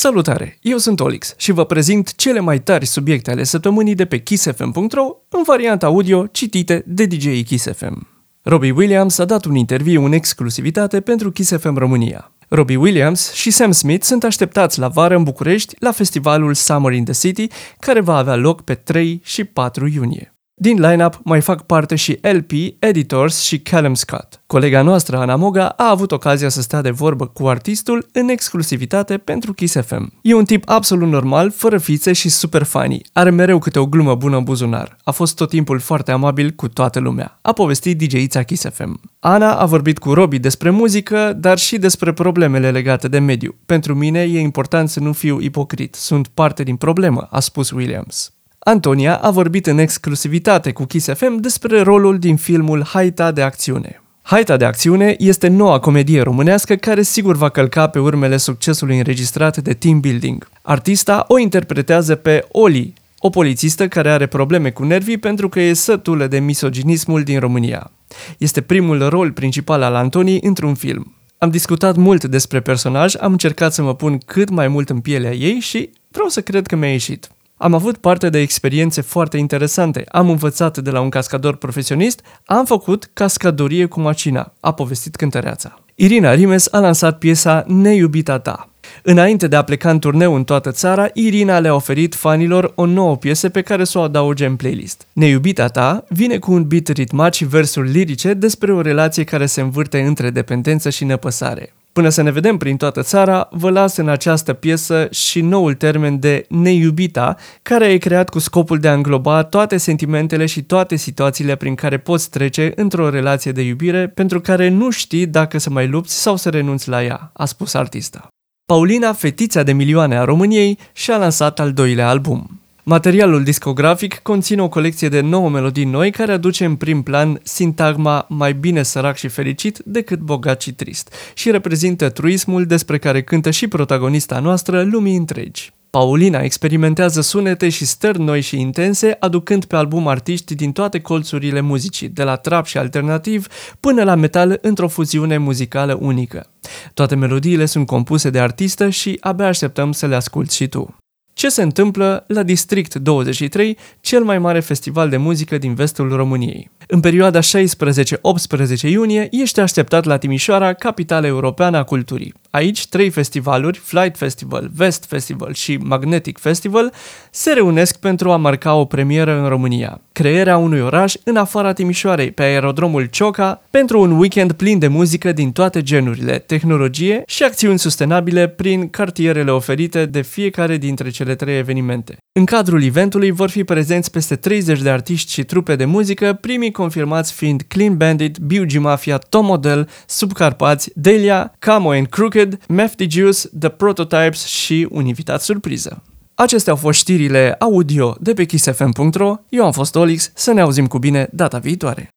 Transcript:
Salutare, eu sunt Olix și vă prezint cele mai tari subiecte ale săptămânii de pe kissfm.ro în varianta audio citite de DJ Kiss FM. Robbie Williams a dat un interviu în exclusivitate pentru Kiss FM România. Robbie Williams și Sam Smith sunt așteptați la vară în București la festivalul Summer in the City, care va avea loc pe 3 și 4 iunie. Din line-up mai fac parte și LP, Editors și Callum Scott. Colega noastră, Ana Moga, a avut ocazia să stea de vorbă cu artistul în exclusivitate pentru Kiss FM. E un tip absolut normal, fără fițe și super funny. Are mereu câte o glumă bună în buzunar. A fost tot timpul foarte amabil cu toată lumea. A povestit DJ-ița Kiss FM. Ana a vorbit cu Robbie despre muzică, dar și despre problemele legate de mediu. Pentru mine e important să nu fiu ipocrit. Sunt parte din problemă, a spus Williams. Antonia a vorbit în exclusivitate cu Kiss FM despre rolul din filmul Haita de acțiune. Haita de acțiune este noua comedie românească care sigur va călca pe urmele succesului înregistrat de Team Building. Artista o interpretează pe Oli, o polițistă care are probleme cu nervii pentru că e sătulă de misoginismul din România. Este primul rol principal al Antonii într-un film. Am discutat mult despre personaj, am încercat să mă pun cât mai mult în pielea ei și vreau să cred că mi-a ieșit. Am avut parte de experiențe foarte interesante. Am învățat de la un cascador profesionist, am făcut cascadorie cu macina, a povestit cântăreața. Irina Rimes a lansat piesa Neiubita ta. Înainte de a pleca în turneu în toată țara, Irina le-a oferit fanilor o nouă piesă pe care să o adauge în playlist. Neiubita ta vine cu un beat ritmat și versuri lirice despre o relație care se învârte între dependență și nepăsare. Până să ne vedem prin toată țara, vă las în această piesă și noul termen de neiubita, care e creat cu scopul de a îngloba toate sentimentele și toate situațiile prin care poți trece într-o relație de iubire pentru care nu știi dacă să mai lupți sau să renunți la ea, a spus artista. Paulina, fetița de milioane a României, și-a lansat al doilea album. Materialul discografic conține o colecție de 9 melodii noi care aduce în prim plan sintagma mai bine sărac și fericit decât bogat și trist și reprezintă truismul despre care cântă și protagonista noastră lumii întregi. Paulina experimentează sunete și stări noi și intense, aducând pe album artiști din toate colțurile muzicii, de la trap și alternativ până la metal într-o fuziune muzicală unică. Toate melodiile sunt compuse de artistă și abia așteptăm să le asculti și tu ce se întâmplă la District 23, cel mai mare festival de muzică din vestul României. În perioada 16-18 iunie ești așteptat la Timișoara, capitala europeană a culturii. Aici, trei festivaluri, Flight Festival, West Festival și Magnetic Festival, se reunesc pentru a marca o premieră în România. Crearea unui oraș în afara Timișoarei, pe aerodromul Cioca, pentru un weekend plin de muzică din toate genurile, tehnologie și acțiuni sustenabile prin cartierele oferite de fiecare dintre cele trei evenimente. În cadrul eventului vor fi prezenți peste 30 de artiști și trupe de muzică, primii confirmați fiind Clean Bandit, B.U.G. Mafia, Tom Model, Subcarpați, Delia, Camo and Crooked, Mefty Juice, The Prototypes și un invitat surpriză. Acestea au fost știrile audio de pe kissfm.ro, eu am fost Olix, să ne auzim cu bine data viitoare.